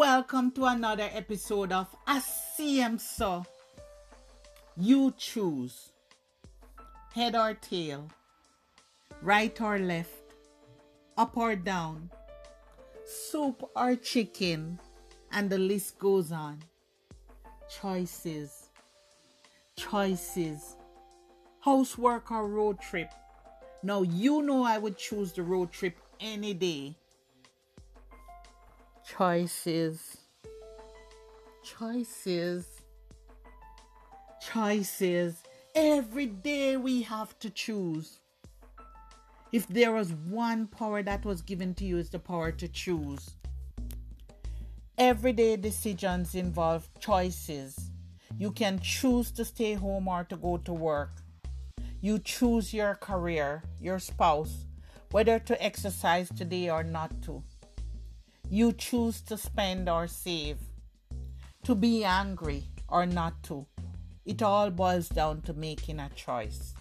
Welcome to another episode of ASEM So. You choose. Head or tail, right or left, up or down, soup or chicken, and the list goes on. Choices, choices, housework or road trip. Now, you know I would choose the road trip any day choices, choices, choices. Every day we have to choose. If there was one power that was given to you, it's the power to choose. Everyday decisions involve choices. You can choose to stay home or to go to work. You choose your career, your spouse, whether to exercise today or not to you choose to spend or save, to be angry or not to. It all boils down to making a choice.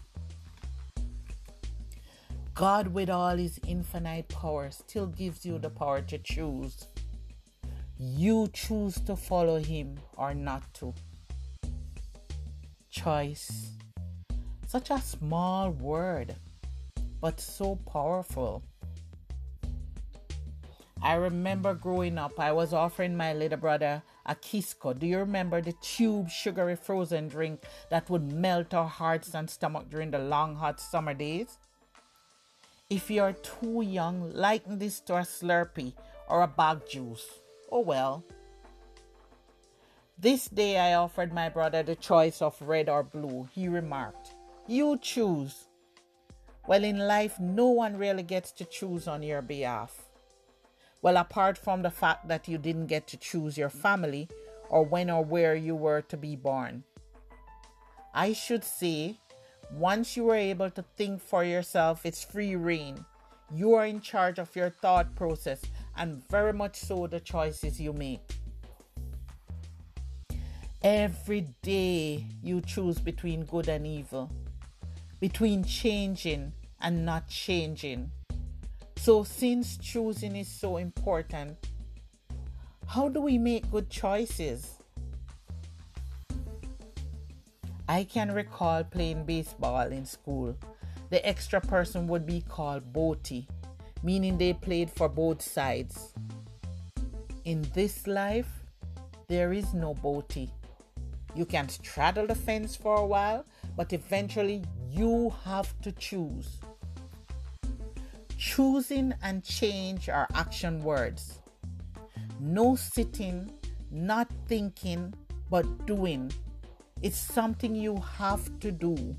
God, with all his infinite power, still gives you the power to choose. You choose to follow him or not to. Choice. Such a small word, but so powerful. I remember growing up, I was offering my little brother a Kisco. Do you remember the tube sugary frozen drink that would melt our hearts and stomach during the long hot summer days? If you're too young, liken this to a Slurpee or a bag juice. Oh well. This day I offered my brother the choice of red or blue. He remarked, You choose. Well, in life, no one really gets to choose on your behalf. Well, apart from the fact that you didn't get to choose your family or when or where you were to be born. I should say, once you are able to think for yourself, it's free reign. You are in charge of your thought process and very much so the choices you make. Every day you choose between good and evil, between changing and not changing so, since choosing is so important, how do we make good choices? I can recall playing baseball in school. The extra person would be called Boti, meaning they played for both sides. In this life, there is no Boti. You can straddle the fence for a while, but eventually you have to choose. Choosing and change are action words. No sitting, not thinking, but doing. It's something you have to do.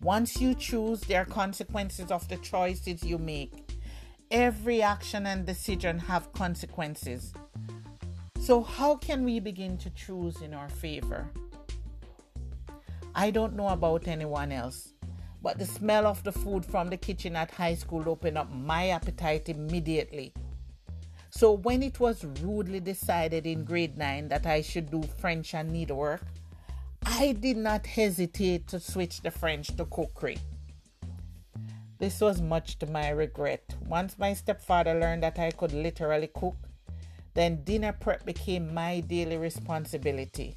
Once you choose, there are consequences of the choices you make. Every action and decision have consequences. So, how can we begin to choose in our favor? I don't know about anyone else, but the smell of the food from the kitchen at high school opened up my appetite immediately. So when it was rudely decided in grade 9 that I should do French and needlework, I did not hesitate to switch the French to cookery. This was much to my regret. Once my stepfather learned that I could literally cook, then dinner prep became my daily responsibility.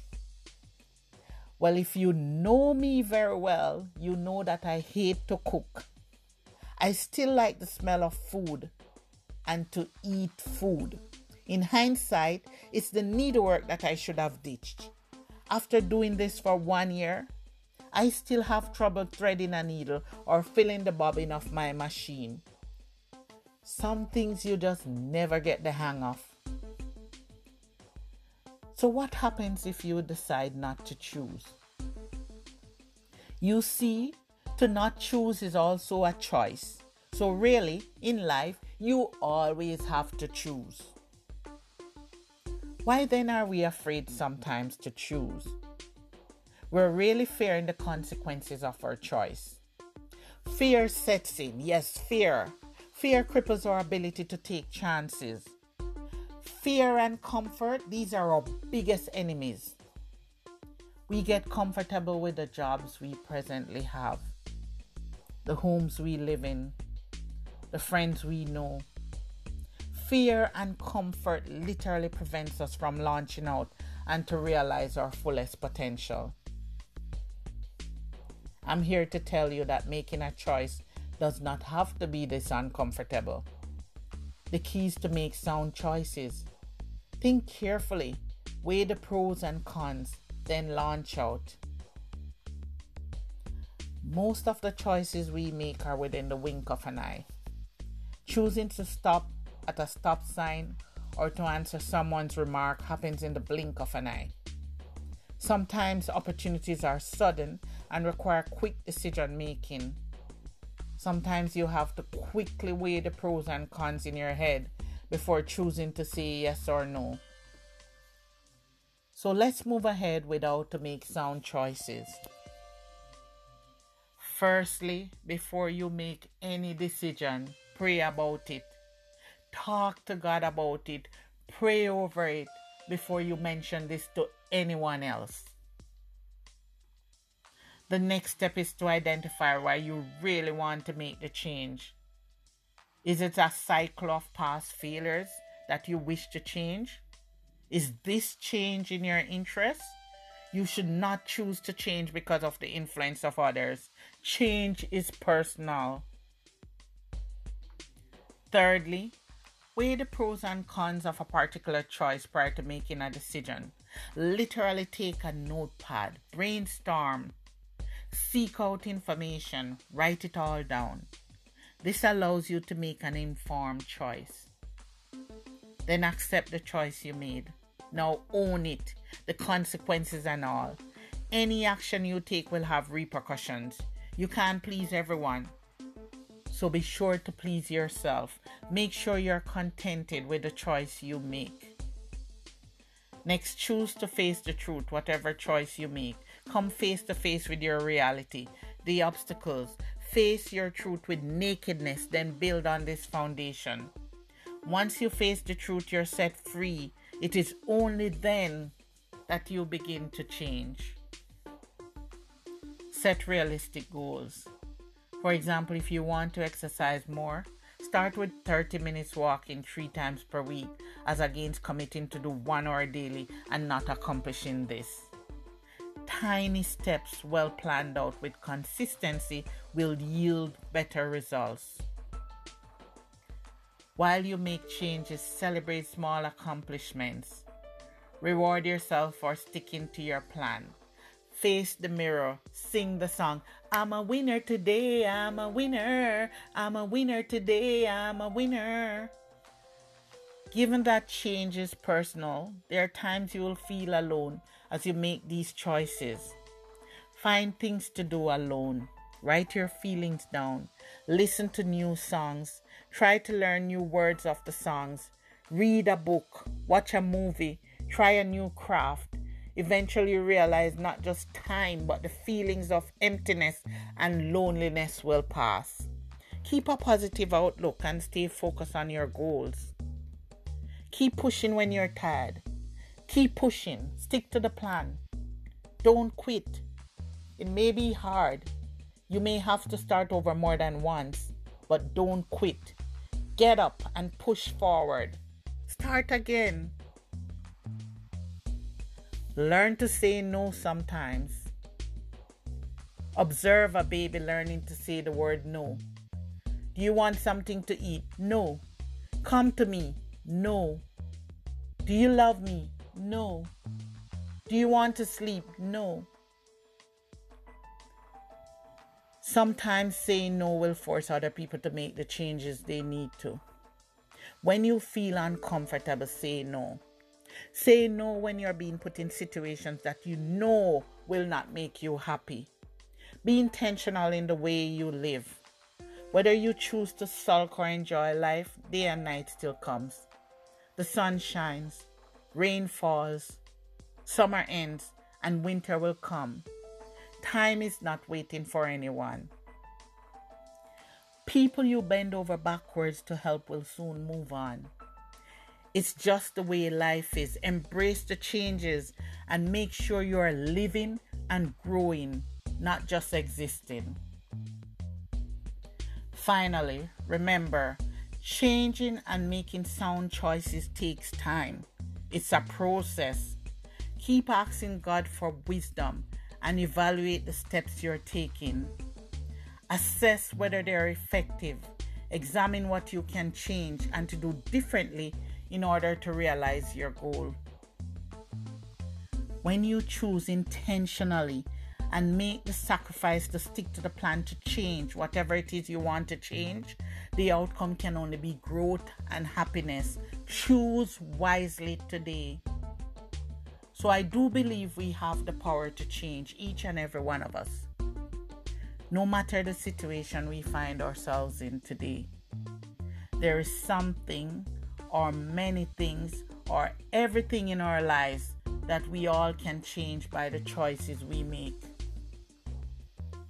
Well, if you know me very well, you know that I hate to cook. I still like the smell of food and to eat food. In hindsight, it's the needlework that I should have ditched. After doing this for one year, I still have trouble threading a needle or filling the bobbin of my machine. Some things you just never get the hang of. So, what happens if you decide not to choose? You see, to not choose is also a choice. So, really, in life, you always have to choose. Why then are we afraid sometimes to choose? We're really fearing the consequences of our choice. Fear sets in. Yes, fear. Fear cripples our ability to take chances. Fear and comfort, these are our biggest enemies. We get comfortable with the jobs we presently have, the homes we live in, the friends we know. Fear and comfort literally prevents us from launching out and to realize our fullest potential. I'm here to tell you that making a choice does not have to be this uncomfortable. The keys to make sound choices. Think carefully, weigh the pros and cons, then launch out. Most of the choices we make are within the wink of an eye. Choosing to stop at a stop sign or to answer someone's remark happens in the blink of an eye. Sometimes opportunities are sudden and require quick decision making. Sometimes you have to quickly weigh the pros and cons in your head before choosing to say yes or no. So let's move ahead without to make sound choices. Firstly, before you make any decision, pray about it. Talk to God about it. Pray over it before you mention this to anyone else. The next step is to identify why you really want to make the change. Is it a cycle of past failures that you wish to change? Is this change in your interest? You should not choose to change because of the influence of others. Change is personal. Thirdly, weigh the pros and cons of a particular choice prior to making a decision. Literally take a notepad, brainstorm, Seek out information, write it all down. This allows you to make an informed choice. Then accept the choice you made. Now own it, the consequences and all. Any action you take will have repercussions. You can't please everyone. So be sure to please yourself. Make sure you're contented with the choice you make. Next, choose to face the truth, whatever choice you make. Come face to face with your reality, the obstacles. Face your truth with nakedness, then build on this foundation. Once you face the truth, you're set free. It is only then that you begin to change. Set realistic goals. For example, if you want to exercise more, start with 30 minutes walking three times per week, as against committing to do one hour daily and not accomplishing this tiny steps well planned out with consistency will yield better results. While you make changes, celebrate small accomplishments. Reward yourself for sticking to your plan. Face the mirror, sing the song. I'm a winner today, I'm a winner. I'm a winner today, I'm a winner. Given that change is personal, there are times you will feel alone as you make these choices. Find things to do alone. Write your feelings down. Listen to new songs. Try to learn new words of the songs. Read a book. Watch a movie. Try a new craft. Eventually, you realize not just time, but the feelings of emptiness and loneliness will pass. Keep a positive outlook and stay focused on your goals. Keep pushing when you're tired. Keep pushing, stick to the plan. Don't quit. It may be hard. You may have to start over more than once, but don't quit. Get up and push forward. Start again. Learn to say no sometimes. Observe a baby learning to say the word no. Do you want something to eat? No. Come to me? No. Do you love me? No. Do you want to sleep? No. Sometimes saying no will force other people to make the changes they need to. When you feel uncomfortable, say no. Say no when you're being put in situations that you know will not make you happy. Be intentional in the way you live. Whether you choose to sulk or enjoy life, day and night still comes. The sun shines, Rain falls, summer ends, and winter will come. Time is not waiting for anyone. People you bend over backwards to help will soon move on. It's just the way life is. Embrace the changes and make sure you are living and growing, not just existing. Finally, remember Changing and making sound choices takes time. It's a process. Keep asking God for wisdom and evaluate the steps you're taking. Assess whether they're effective. Examine what you can change and to do differently in order to realize your goal. When you choose intentionally and make the sacrifice to stick to the plan to change whatever it is you want to change, the outcome can only be growth and happiness. Choose wisely today. So I do believe we have the power to change, each and every one of us. No matter the situation we find ourselves in today, there is something or many things or everything in our lives that we all can change by the choices we make.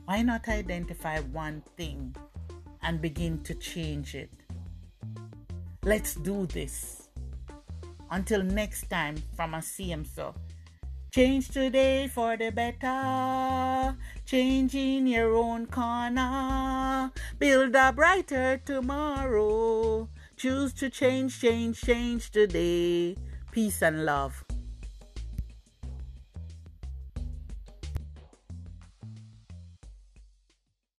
Why not identify one thing and begin to change it? Let's do this. Until next time, from a CMSO. Change today for the better. Change in your own corner. Build a brighter tomorrow. Choose to change, change, change today. Peace and love.